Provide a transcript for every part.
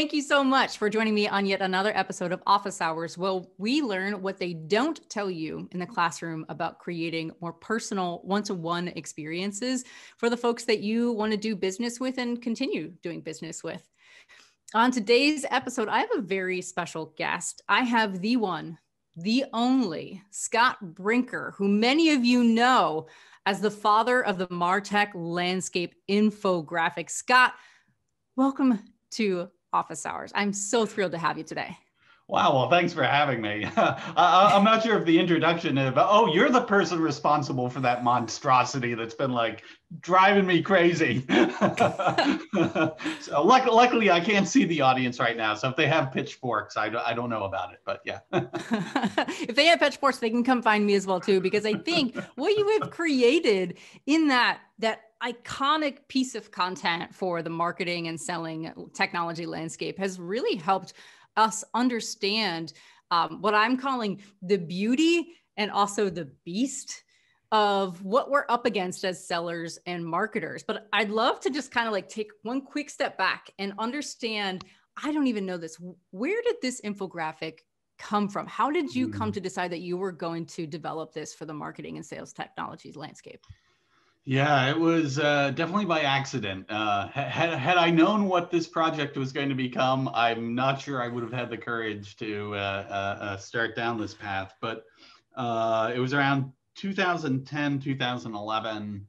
thank you so much for joining me on yet another episode of Office Hours. Well, we learn what they don't tell you in the classroom about creating more personal one to one experiences for the folks that you want to do business with and continue doing business with. On today's episode, I have a very special guest. I have the one, the only Scott Brinker, who many of you know as the father of the Martech landscape infographic. Scott, welcome to Office Hours. I'm so thrilled to have you today. Wow, well, thanks for having me. I, am not sure if the introduction is, but oh, you're the person responsible for that monstrosity that's been like driving me crazy. so luck, luckily, I can't see the audience right now. So if they have pitchforks, I, I don't know about it, but yeah. if they have pitchforks, they can come find me as well too, because I think what you have created in that that iconic piece of content for the marketing and selling technology landscape has really helped us understand um, what I'm calling the beauty and also the beast of what we're up against as sellers and marketers. But I'd love to just kind of like take one quick step back and understand I don't even know this. Where did this infographic come from? How did you come hmm. to decide that you were going to develop this for the marketing and sales technologies landscape? Yeah, it was uh, definitely by accident. Uh, had, had I known what this project was going to become, I'm not sure I would have had the courage to uh, uh, uh start down this path. But uh, it was around 2010, 2011.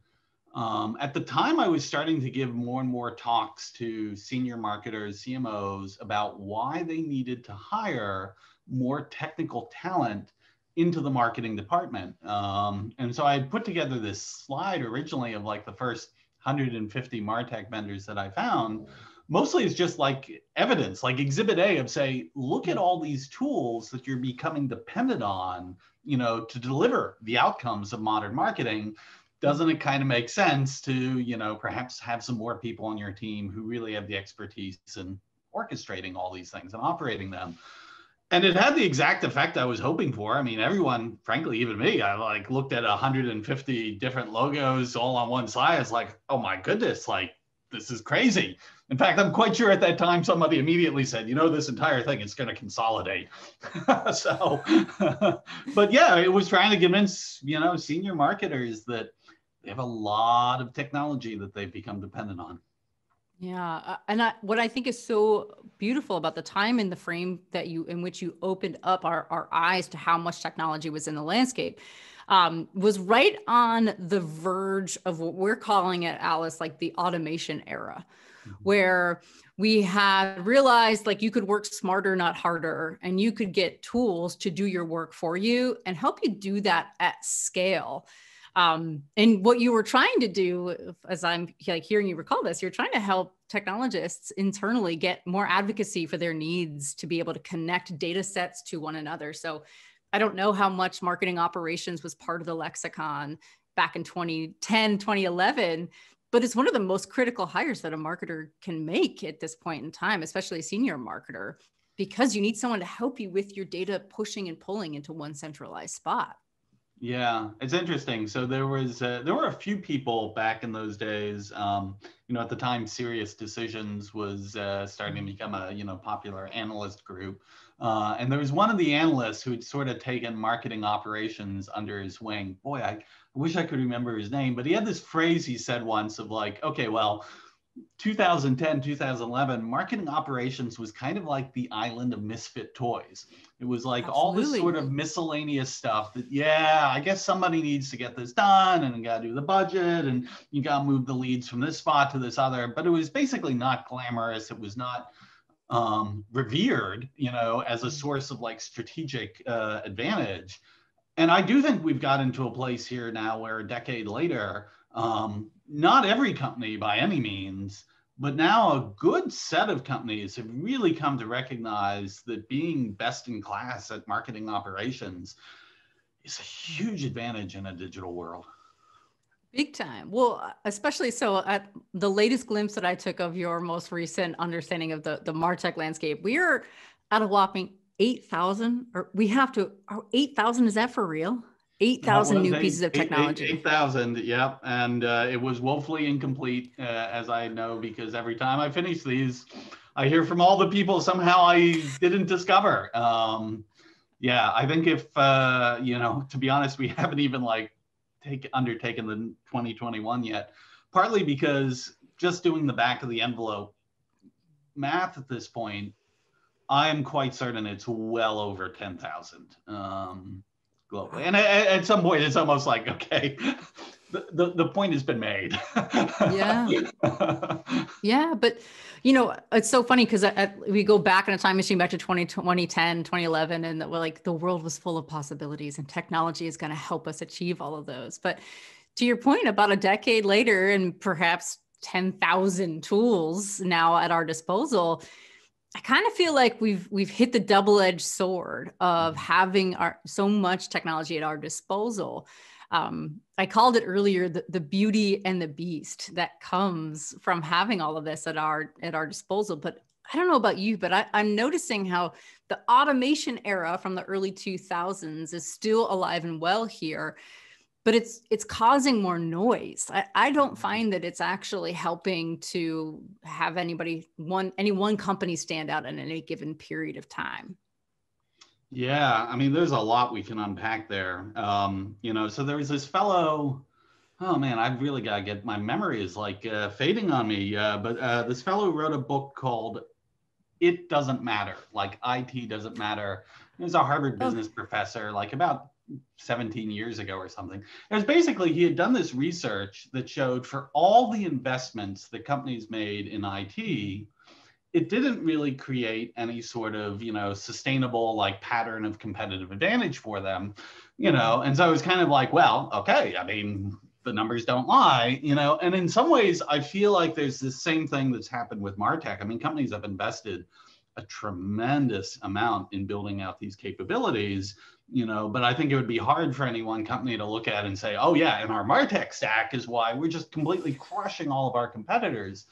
Um, at the time, I was starting to give more and more talks to senior marketers, CMOs, about why they needed to hire more technical talent into the marketing department. Um, and so I put together this slide originally of like the first 150 Martech vendors that I found. Mostly it's just like evidence, like exhibit A of say, look at all these tools that you're becoming dependent on, you know, to deliver the outcomes of modern marketing. Doesn't it kind of make sense to, you know, perhaps have some more people on your team who really have the expertise in orchestrating all these things and operating them? And it had the exact effect I was hoping for. I mean, everyone, frankly, even me, I like looked at 150 different logos all on one side. It's like, oh my goodness, like this is crazy. In fact, I'm quite sure at that time somebody immediately said, you know, this entire thing is going to consolidate. so, but yeah, it was trying to convince, you know, senior marketers that they have a lot of technology that they've become dependent on. Yeah, and I, what I think is so beautiful about the time in the frame that you in which you opened up our, our eyes to how much technology was in the landscape um, was right on the verge of what we're calling it, Alyce, like the automation era, mm-hmm. where we had realized like you could work smarter, not harder, and you could get tools to do your work for you and help you do that at scale. Um, and what you were trying to do, as I'm like hearing you recall this, you're trying to help technologists internally get more advocacy for their needs to be able to connect data sets to one another. So I don't know how much marketing operations was part of the lexicon back in 2010, 2011, but it's one of the most critical hires that a marketer can make at this point in time, especially a senior marketer, because you need someone to help you with your data pushing and pulling into one centralized spot. Yeah, it's interesting. So there was uh, there were a few people back in those days. Um, you know, at the time, SiriusDecisions was uh, starting to mm-hmm. become a you know popular analyst group, uh, and there was one of the analysts who'd sort of taken marketing operations under his wing. Boy, I wish I could remember his name, but he had this phrase he said once of like, okay, well, 2010, 2011, marketing operations was kind of like the island of misfit toys. It was like Absolutely. all this sort of miscellaneous stuff that, yeah, I guess somebody needs to get this done and got to do the budget and you got to move the leads from this spot to this other. But it was basically not glamorous. It was not um, revered, you know, as a mm-hmm. source of like strategic uh, advantage. And I do think we've got into a place here now where a decade later, um, not every company by any means, but now a good set of companies have really come to recognize that being best in class at marketing operations is a huge advantage in a digital world. Big time. Well, especially so at the latest glimpse that I took of your most recent understanding of the, the MarTech landscape, we are at a whopping 8,000 or we have to, 8,000, is that for real? 8,000 new eight, pieces of technology. 8,000, 8, yep. And uh, it was woefully incomplete, uh, as I know, because every time I finish these, I hear from all the people somehow I didn't discover. Um, yeah, I think if uh, you know, to be honest, we haven't even like take undertaken the 2021 yet. Partly because just doing the back of the envelope math at this point, I am quite certain it's well over 10,000 um, globally. And at, at, some point, it's almost like, okay, the, the, the point has been made. yeah. yeah. But, you know, it's so funny because we go back in a time machine back to 20, 2010, 2011, and that we're like, the world was full of possibilities and technology is going to help us achieve all of those. But to your point, about a decade later, and perhaps 10,000 tools now at our disposal, I kind of feel like we've we've hit the double-edged sword of mm-hmm. having our so much technology at our disposal. Um, I called it earlier the, the beauty and the beast that comes from having all of this at our at our disposal. But I don't know about you, but I, I'm noticing how the automation era from the early 2000s is still alive and well here but it's it's causing more noise I, I don't mm-hmm. find that it's actually helping to have anybody one any one company stand out in any given period of time yeah i mean there's a lot we can unpack there um, you know so there was this fellow oh man i've really got to get my memory is like uh, fading on me uh, but uh, this fellow wrote a book called it doesn't matter like it doesn't matter he was a harvard oh. business professor like about 17 years ago or something. It was basically he had done this research that showed for all the investments that companies made in IT, it didn't really create any sort of you know sustainable like pattern of competitive advantage for them you know? And so it was kind of like well okay i mean the numbers don't lie you know? And in some ways i feel like there's this same thing that's happened with martech. I mean companies have invested a tremendous amount in building out these capabilities you know but i think it would be hard for any one company to look at and say oh yeah and our martech stack is why we're just completely crushing all of our competitors.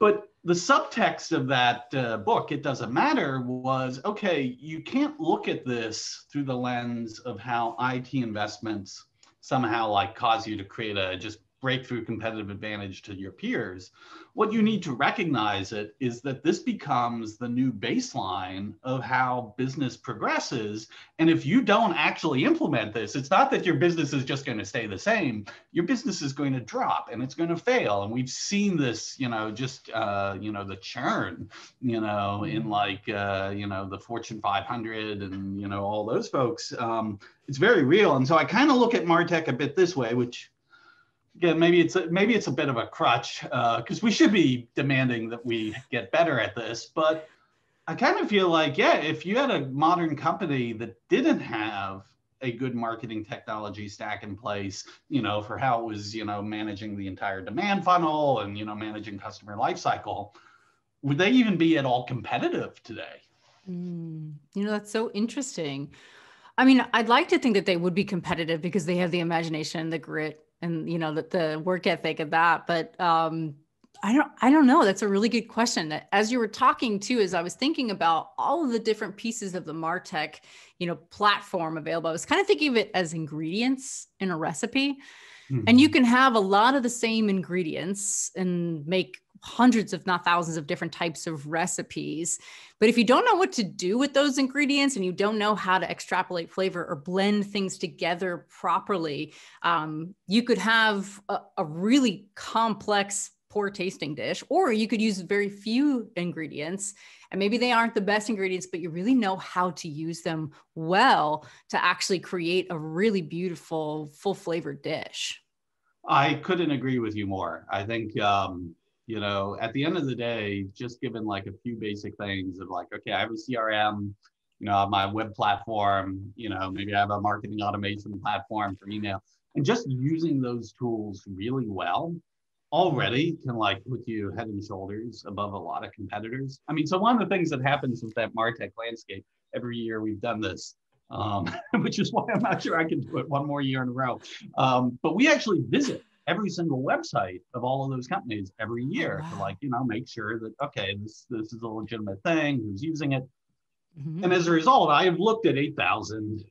But the subtext of that uh, book it doesn't matter was okay you can't look at this through the lens of how IT investments somehow like cause you to create a just breakthrough competitive advantage to your peers. What you need to recognize it is that this becomes the new baseline of how business progresses. And if you don't actually implement this, it's not that your business is just going to stay the same. Your business is going to drop and it's going to fail. And we've seen this, you know, just uh, you know the churn, you know, in mm-hmm. like uh, you know the Fortune 500 and you know all those folks. Um, it's very real. And so I kind of look at Martech a bit this way, which again, maybe it's a, maybe it's a bit of a crutch because uh, we should be demanding that we get better at this. But I kind of feel like, yeah, if you had a modern company that didn't have a good marketing technology stack in place, you know, for how it was, you know, managing the entire demand funnel and you know managing customer lifecycle, would they even be at all competitive today? Mm, you know, that's so interesting. I mean, I'd like to think that they would be competitive because they have the imagination, and the grit, and you know the, the work ethic of that but um I don't I don't know. That's a really good question. As you were talking too, as I was thinking about all of the different pieces of the Martech, you know, platform available, I was kind of thinking of it as ingredients in a recipe. Mm-hmm. And you can have a lot of the same ingredients and make hundreds, if not thousands, of different types of recipes. But if you don't know what to do with those ingredients and you don't know how to extrapolate flavor or blend things together properly, um, you could have a, a really complex poor tasting dish or you could use very few ingredients and maybe they aren't the best ingredients but you really know how to use them well to actually create a really beautiful full flavored dish i couldn't agree with you more i think um, you know, at the end of the day, just given like a few basic things of like, okay, I have a CRM, you know, my web platform, you know, maybe I have a marketing automation platform for email, and just using those tools really well already can like put you head and shoulders above a lot of competitors. I mean, so one of the things that happens with that Martech landscape, every year we've done this, um, which is why I'm not sure I can do it one more year in a row. Um, but we actually visit every single website of all of those companies every oh, year wow. to like you know make sure that okay this this is a legitimate thing who's using it mm-hmm. and as a result i have looked at 8000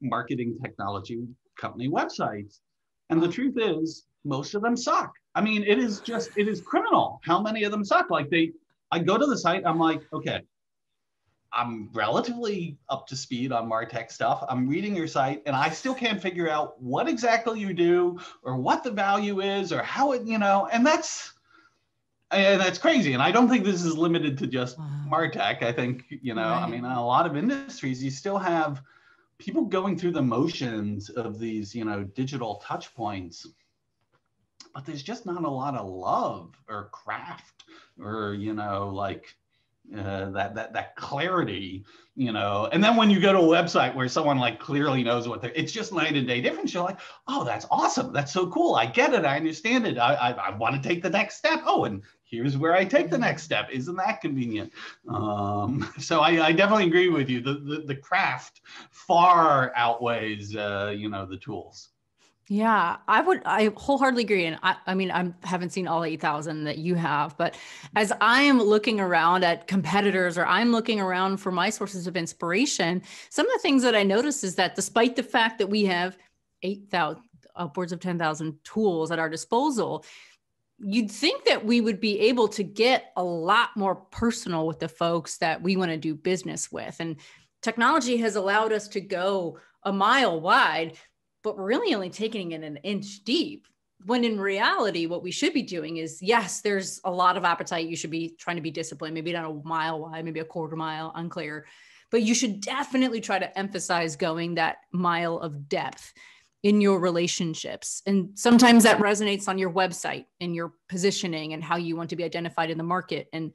marketing technology company websites and the truth is most of them suck i mean it is just it is criminal how many of them suck like they I go to the site, I'm like, okay, I'm relatively up to speed on Martech stuff. I'm reading your site and I still can't figure out what exactly you do or what the value is or how it, you know, and that's and that's crazy. And I don't think this is limited to just Martech. I think, you know, right. I mean, in a lot of industries, you still have people going through the motions of these, you know, digital touch points but there's just not a lot of love or craft or you know like uh, that that that clarity, you know. And then when you go to a website where someone like clearly knows what they're, it's just night and day difference. You're like, oh, that's awesome. That's so cool. I get it. I understand it. I I, I want to take the next step. Oh, and here's where I take the next step. Isn't that convenient? Um, so I, I definitely agree with you. The the, the craft far outweighs uh, you know the tools. Yeah, I would, I wholeheartedly agree. And I, I mean, I haven't seen all 8,000 that you have, but as I am looking around at competitors or I'm looking around for my sources of inspiration, some of the things that I notice is that despite the fact that we have 8,000, upwards of 10,000 tools at our disposal, you'd think that we would be able to get a lot more personal with the folks that we want to do business with. And technology has allowed us to go a mile wide but we're really only taking it an inch deep when in reality what we should be doing is yes there's a lot of appetite. You should be trying to be disciplined maybe not a mile wide maybe a quarter mile unclear. But you should definitely try to emphasize going that mile of depth in your relationships. And sometimes that resonates on your website and your positioning and how you want to be identified in the market. And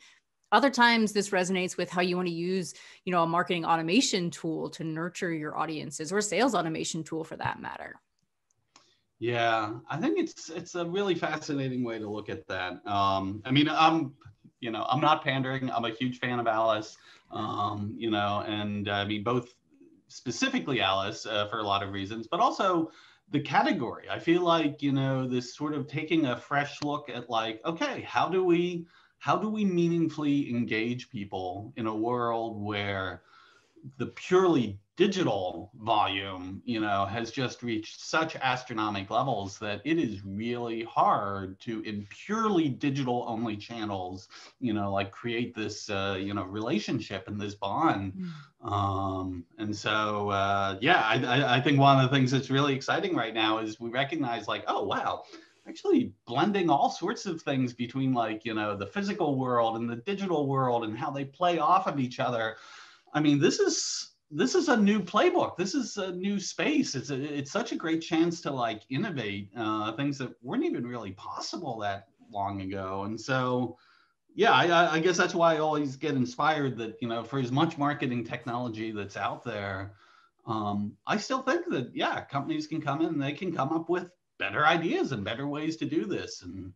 other times this resonates with how you want to use you know a marketing automation tool to nurture your audiences or sales automation tool for that matter. Yeah i think it's it's a really fascinating way to look at that. Um, i mean i'm you know i'm not pandering. I'm a huge fan of Alyce um, you know and i mean both specifically Alyce uh, for a lot of reasons but also the category. I feel like you know this sort of taking a fresh look at like okay how do we how do we meaningfully engage people in a world where the purely digital volume you know has just reached such astronomical levels that it is really hard to in purely digital only channels you know like create this uh, you know relationship and this bond mm. um, and so uh, yeah I, I think one of the things that's really exciting right now is we recognize like oh wow actually blending all sorts of things between like you know the physical world and the digital world and how they play off of each other. I mean this is this is a new playbook. This is a new space. It's a, it's such a great chance to like innovate uh, things that weren't even really possible that long ago. And so yeah I, I guess that's why i always get inspired that you know for as much marketing technology that's out there um, i still think that yeah companies can come in and they can come up with better ideas and better ways to do this and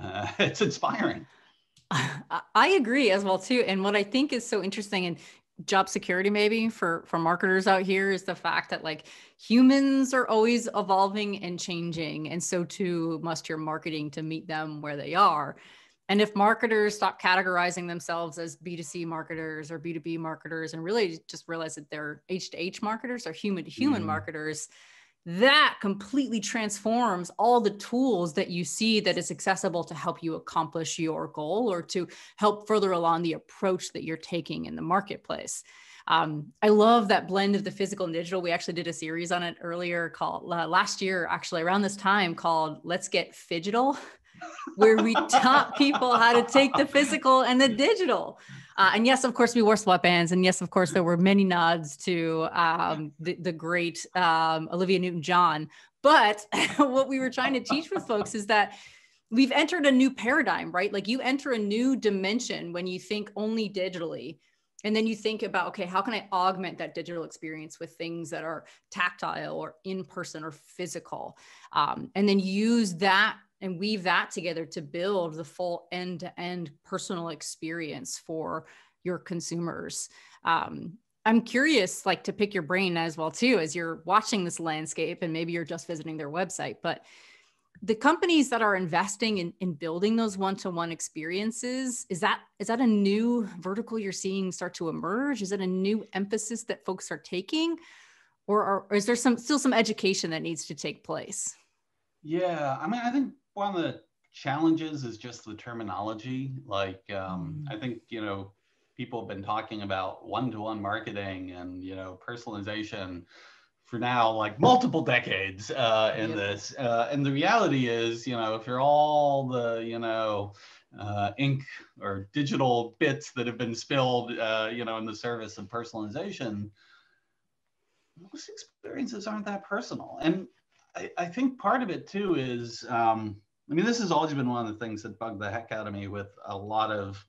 uh, it's inspiring i agree as well too and what i think is so interesting and job security maybe for for marketers out here is the fact that like humans are always evolving and changing and so too must your marketing to meet them where they are and if marketers stop categorizing themselves as b2c marketers or b2b marketers and really just realize that they're h2h marketers or human to human mm. marketers that completely transforms all the tools that you see that is accessible to help you accomplish your goal or to help further along the approach that you're taking in the marketplace. Um, I love that blend of the physical and digital. We actually did a series on it earlier called uh, last year, actually around this time, called Let's Get Phygital, where we taught people how to take the physical and the digital. Uh, and yes, of course, we wore sweatbands. And yes, of course, there were many nods to um, the, the, great um, Olivia Newton John. But what we were trying to teach with folks is that we've entered a new paradigm, right? Like you enter a new dimension when you think only digitally. And then you think about, okay, how can I augment that digital experience with things that are tactile or in person or physical? Um, and then use that and weave that together to build the full end to end personal experience for your consumers. Um, I'm curious, like to pick your brain as well too, as you're watching this landscape, and maybe you're just visiting their website, but the companies that are investing in, in building those one-to-one experiences is that is that a new vertical you're seeing start to emerge is it a new emphasis that folks are taking or, are, or is there some still some education that needs to take place yeah i mean i think one of the challenges is just the terminology. Like, um, mm. I think, you know, people have been talking about one-to-one marketing and, you know, personalization for now like multiple decades uh, in this. Uh, and the reality is, you know, if you're all the, you know, uh, ink or digital bits that have been spilled, uh, you know, in the service of personalization, most experiences aren't that personal. And I, I think part of it too is, um, I mean, this has always been one of the things that bugged the heck out of me with a lot of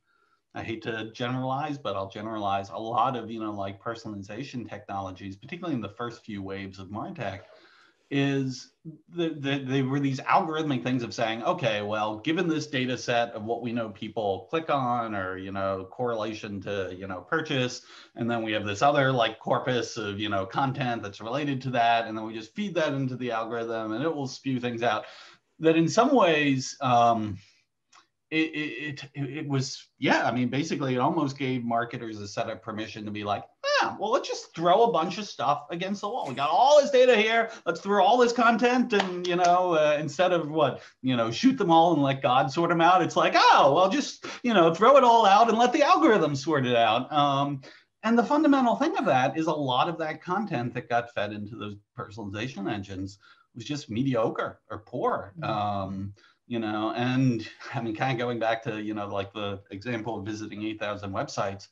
I hate to generalize, but I'll generalize a lot of, you know, like personalization technologies, particularly in the first few waves of MarTech, is the, the, they were these algorithmic things of saying, okay, well, given this data set of what we know people click on or, you know, correlation to, you know, purchase, and then we have this other like corpus of, you know, content that's related to that, and then we just feed that into the algorithm and it will spew things out that in some ways, um, it, it, it, was, yeah, I mean, basically it almost gave marketers a set of permission to be like, yeah, well, let's just throw a bunch of stuff against the wall. We got all this data here. Let's throw all this content and, you know, uh, instead of what, you know, shoot them all and let God sort them out, it's like, oh, well, just, you know, throw it all out and let the algorithm sort it out. Um, and the fundamental thing of that is a lot of that content that got fed into those personalization engines was just mediocre or poor. Mm-hmm. Um, you know, and I mean, kind of going back to, you know, like the example of visiting 8,000 websites,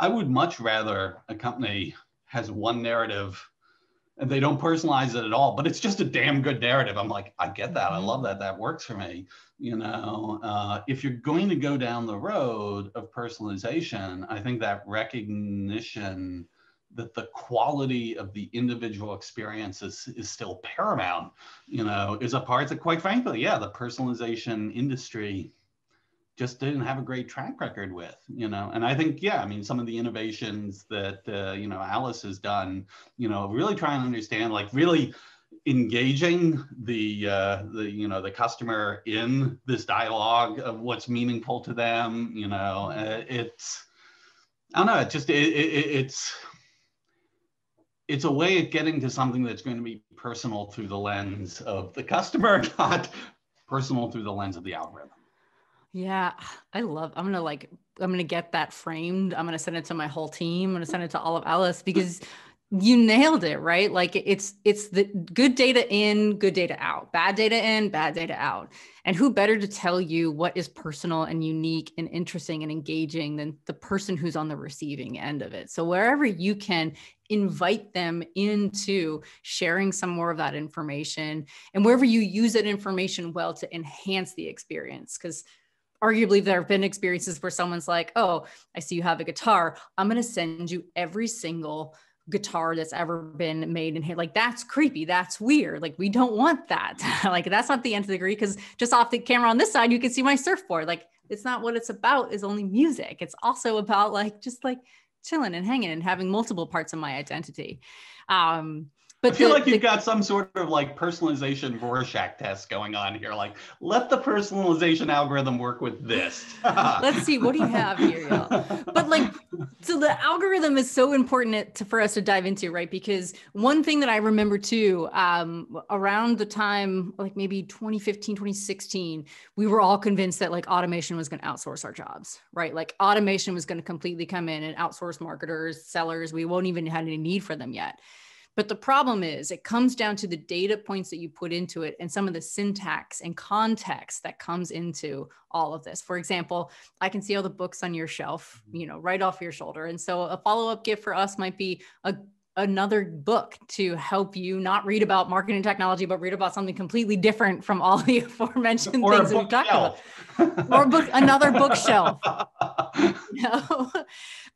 I would much rather a company has one narrative and they don't personalize it at all, but it's just a damn good narrative. I'm like, I get that. I love that. That works for me. You know, uh, if you're going to go down the road of personalization, I think that recognition that the quality of the individual experience is, is still paramount, you know, is a part that quite frankly, yeah, the personalization industry just didn't have a great track record with, you know, and I think, yeah, I mean, some of the innovations that, uh, you know, Alyce has done, you know, really trying to understand, like really engaging the, uh, the, you know, the customer in this dialogue of what's meaningful to them, you know, uh, it's, I don't know, it just, it, it, it's, it's a way of getting to something that's going to be personal through the lens of the customer, not personal through the lens of the algorithm. Yeah, I love. I'm gonna like. I'm gonna get that framed. I'm gonna send it to my whole team. I'm gonna send it to all of Alyce because you nailed it, right? Like it's it's the good data in, good data out, bad data in, bad data out. And who better to tell you what is personal and unique and interesting and engaging than the person who's on the receiving end of it? So wherever you can invite them into sharing some more of that information and wherever you use that information well to enhance the experience because arguably there have been experiences where someone's like oh i see you have a guitar i'm going to send you every single guitar that's ever been made in here. Like that's creepy. That's weird. Like we don't want that. like that's not the end of the degree because just off the camera on this side, you can see my surfboard. Like it's not what it's about is only music. It's also about like just like chilling and hanging and having multiple parts of my identity. Um, but I feel the, like you've the, got some sort of like personalization Rorschach test going on here. Like, let the personalization algorithm work with this. Let's see, what do you have here, y'all? But like, so the algorithm is so important to, for us to dive into, right? Because one thing that I remember too, um, around the time, like maybe 2015, 2016, we were all convinced that like automation was going to outsource our jobs, right? Like automation was going to completely come in and outsource marketers, sellers. We won't even have any need for them yet. But the problem is, it comes down to the data points that you put into it and some of the syntax and context that comes into all of this. For example, I can see all the books on your shelf, mm-hmm. you know, right off your shoulder. And so a follow up gift for us might be a another book to help you not read about marketing technology, but read about something completely different from all the aforementioned or things we've talked about. or book another bookshelf. no.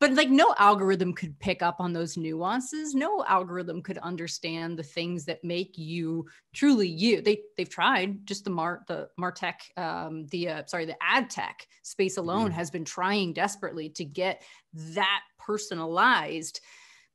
But like no algorithm could pick up on those nuances. No algorithm could understand the things that make you truly you. They they've tried. Just the Mar the Martech, um, the uh, sorry, the ad tech space alone mm-hmm. has been trying desperately to get that personalized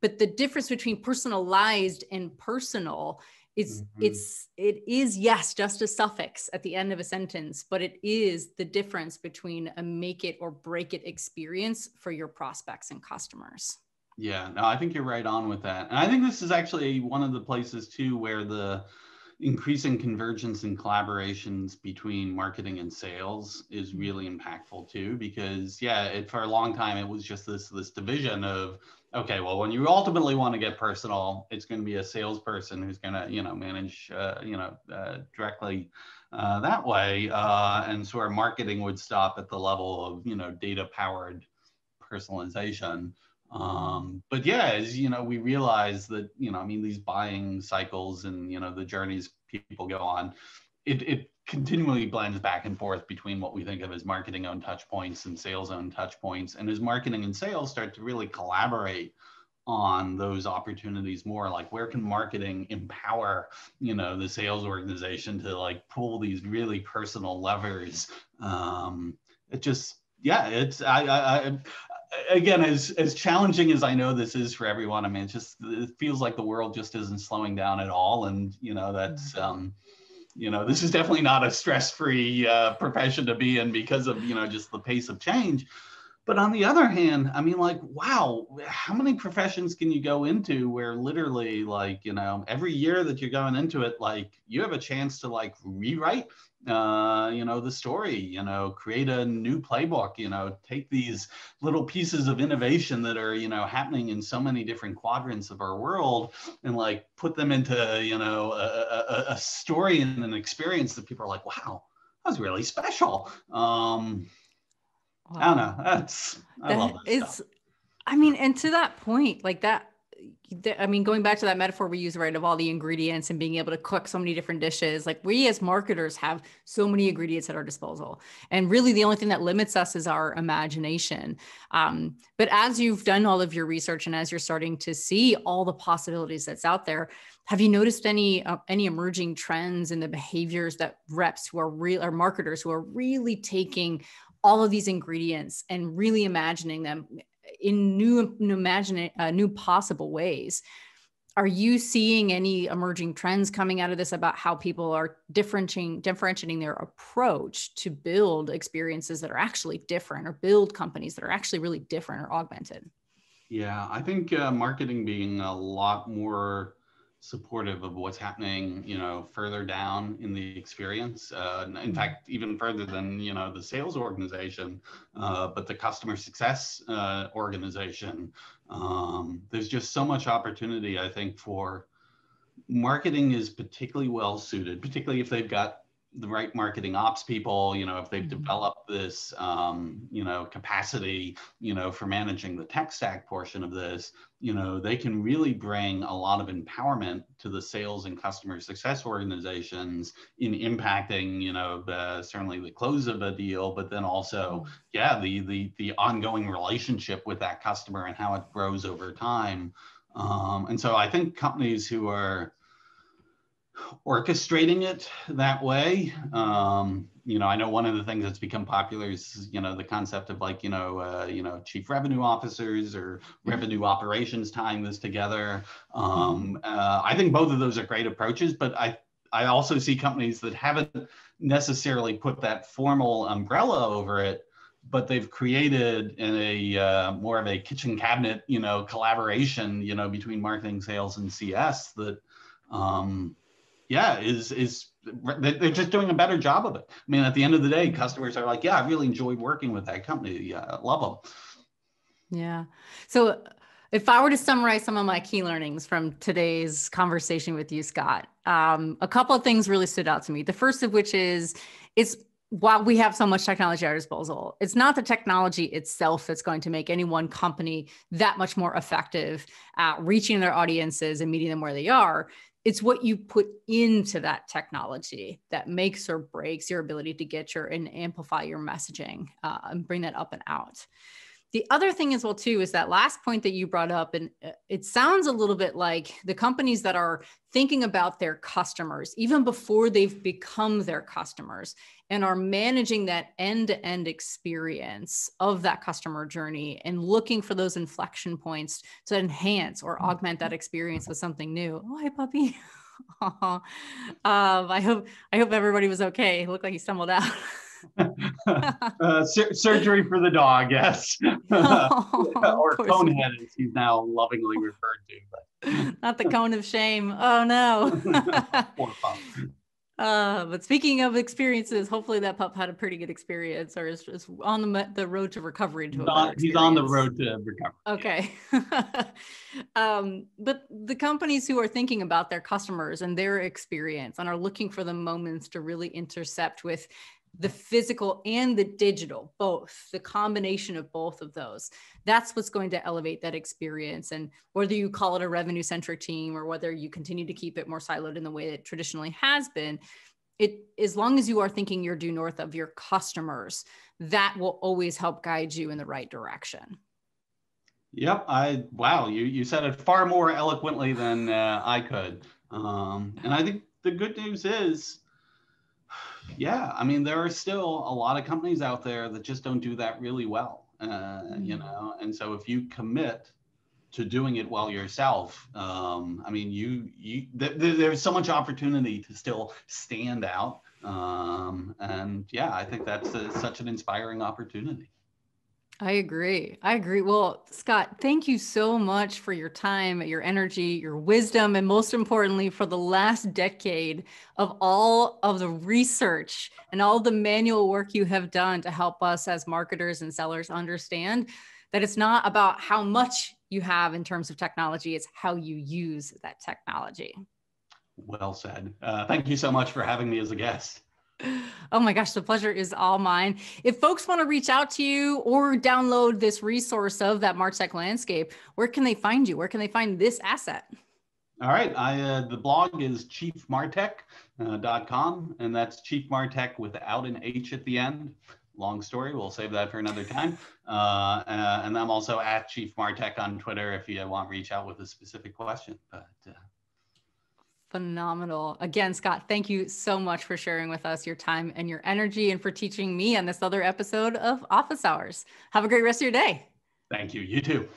but the difference between personalized and personal is mm-hmm. it's it is yes just a suffix at the end of a sentence but it is the difference between a make it or break it experience for your prospects and customers yeah no i think you're right on with that and i think this is actually one of the places too where the increasing convergence and collaborations between marketing and sales is Mm-hmm. really impactful too because yeah it, for a long time it was just this this division of okay well when you ultimately want to get personal it's going to be a salesperson who's going to you know manage uh, you know uh, directly uh, that way uh, and so our marketing would stop at the level of you know data powered personalization. Um, but yeah, as you know, we realize that you know, I mean, these buying cycles and you know the journeys people go on, it it continually blends back and forth between what we think of as marketing owned touch points and sales owned touch points. And as marketing and sales start to really collaborate on those opportunities more like where can marketing empower you know the sales organization to like pull these really personal levers? Um it just yeah it's i i, I again, as as challenging as I know this is for everyone, I mean, it just it feels like the world just isn't slowing down at all, and you know that's um, you know this is definitely not a stress-free uh, profession to be in because of you know just the pace of change. But on the other hand, I mean, like, wow, how many professions can you go into where literally, like, you know, every year that you're going into it, like, you have a chance to like rewrite uh, you know, the story, you know, create a new playbook, you know, take these little pieces of innovation that are, you know, happening in so many different quadrants of our world and like put them into, you know, a, a, a story and an experience that people are like, wow, that was really special. Um, wow. I don't know. That's, I that love that it's, stuff. I mean, and to that point, like that, I mean, going back to that metaphor we use, right, of all the ingredients and being able to cook so many different dishes, like we as marketers have so many ingredients at our disposal. And really, the only thing that limits us is our imagination. Um, but as you've done all of your research and as you're starting to see all the possibilities that's out there, have you noticed any uh, any emerging trends in the behaviors that reps who are real or marketers who are really taking all of these ingredients and really imagining them in new, new imagine uh, new possible ways. Are you seeing any emerging trends coming out of this about how people are differentiating differentiating their approach to build experiences that are actually different or build companies that are actually really different or augmented? Yeah i think uh, marketing being a lot more supportive of what's happening, you know, further down in the experience. Uh, in mm-hmm. fact, even further than you know the sales organization, uh, but the customer success uh, organization. Um, there's just so much opportunity, I think, for marketing is particularly well suited, particularly if they've got the right marketing ops people, you know, if they've mm-hmm. developed this, um, you know, capacity, you know, for managing the tech stack portion of this, you know, they can really bring a lot of empowerment to the sales and customer success organizations in impacting, you know, the, certainly the close of a deal, but then also, mm-hmm. yeah, the the the ongoing relationship with that customer and how it grows over time. Um, and so I think companies who are orchestrating it that way. Um, you know, I know one of the things that's become popular is you know the concept of like you know uh, you know chief revenue officers or mm-hmm. revenue operations tying this together. Um, uh, I think both of those are great approaches, but I I also see companies that haven't necessarily put that formal umbrella over it but they've created in a uh, more of a kitchen cabinet, you know, collaboration, you know, between marketing, sales, and CS that um, yeah, is is they're just doing a better job of it. I mean, at the end of the day, customers are like, yeah, I really enjoyed working with that company. Yeah, I love them. Yeah. So if I were to summarize some of my key learnings from today's conversation with you, Scott, um, a couple of things really stood out to me. The first of which is it's while we have so much technology at our disposal, it's not the technology itself that's going to make any one company that much more effective at reaching their audiences and meeting them where they are it's what you put into that technology that makes or breaks your ability to get your and amplify your messaging uh, and bring that up and out. The other thing as well too is that last point that you brought up and uh, it sounds a little bit like the companies that are thinking about their customers even before they've become their customers and are managing that end-to-end experience of that customer journey and looking for those inflection points to enhance or augment that experience with something new oh hi puppy um, i hope i hope everybody was okay it looked like he stumbled out uh, sur- surgery for the dog, yes. oh, or conehead, as he's now lovingly referred to. But. Not the cone of shame. Oh no. Poor pup. Uh, but speaking of experiences, hopefully that pup had a pretty good experience or is, is on the, the road to recovery. To he's, he's on the road to recovery. Okay. um, but the companies who are thinking about their customers and their experience and are looking for the moments to really intercept with the physical and the digital, both the combination of both of those. That's what's going to elevate that experience. And whether you call it a revenue centric team or whether you continue to keep it more siloed in the way it traditionally has been, it as long as you are thinking you're due north of your customers, that will always help guide you in the right direction. Yep, I wow, you you said it far more eloquently than uh, I could. Um, and I think the good news is yeah, I mean, there are still a lot of companies out there that just don't do that really well, uh, mm-hmm. you know. And so if you commit to doing it well yourself, um, I mean, you you th- th- there's so much opportunity to still stand out. Um, and yeah, I think that's a, such an inspiring opportunity. I agree. I agree. Well, Scott, thank you so much for your time, your energy, your wisdom, and most importantly, for the last decade of all of the research and all the manual work you have done to help us as marketers and sellers understand that it's not about how much you have in terms of technology, it's how you use that technology. Well said. Uh, thank you so much for having me as a guest. Oh my gosh, the pleasure is all mine. If folks want to reach out to you or download this resource of that Martech landscape, where can they find you? Where can they find this asset? All right. I, uh, the blog is chiefmartech.com, uh, and that's Chief Martech without an H at the end. Long story. We'll save that for another time. Uh, uh and I'm also at Chief Martech on Twitter if you want to reach out with a specific question. But uh, Phenomenal. Again, Scott, thank you so much for sharing with us your time and your energy and for teaching me on this other episode of Office Hours. Have a great rest of your day. Thank you. You too.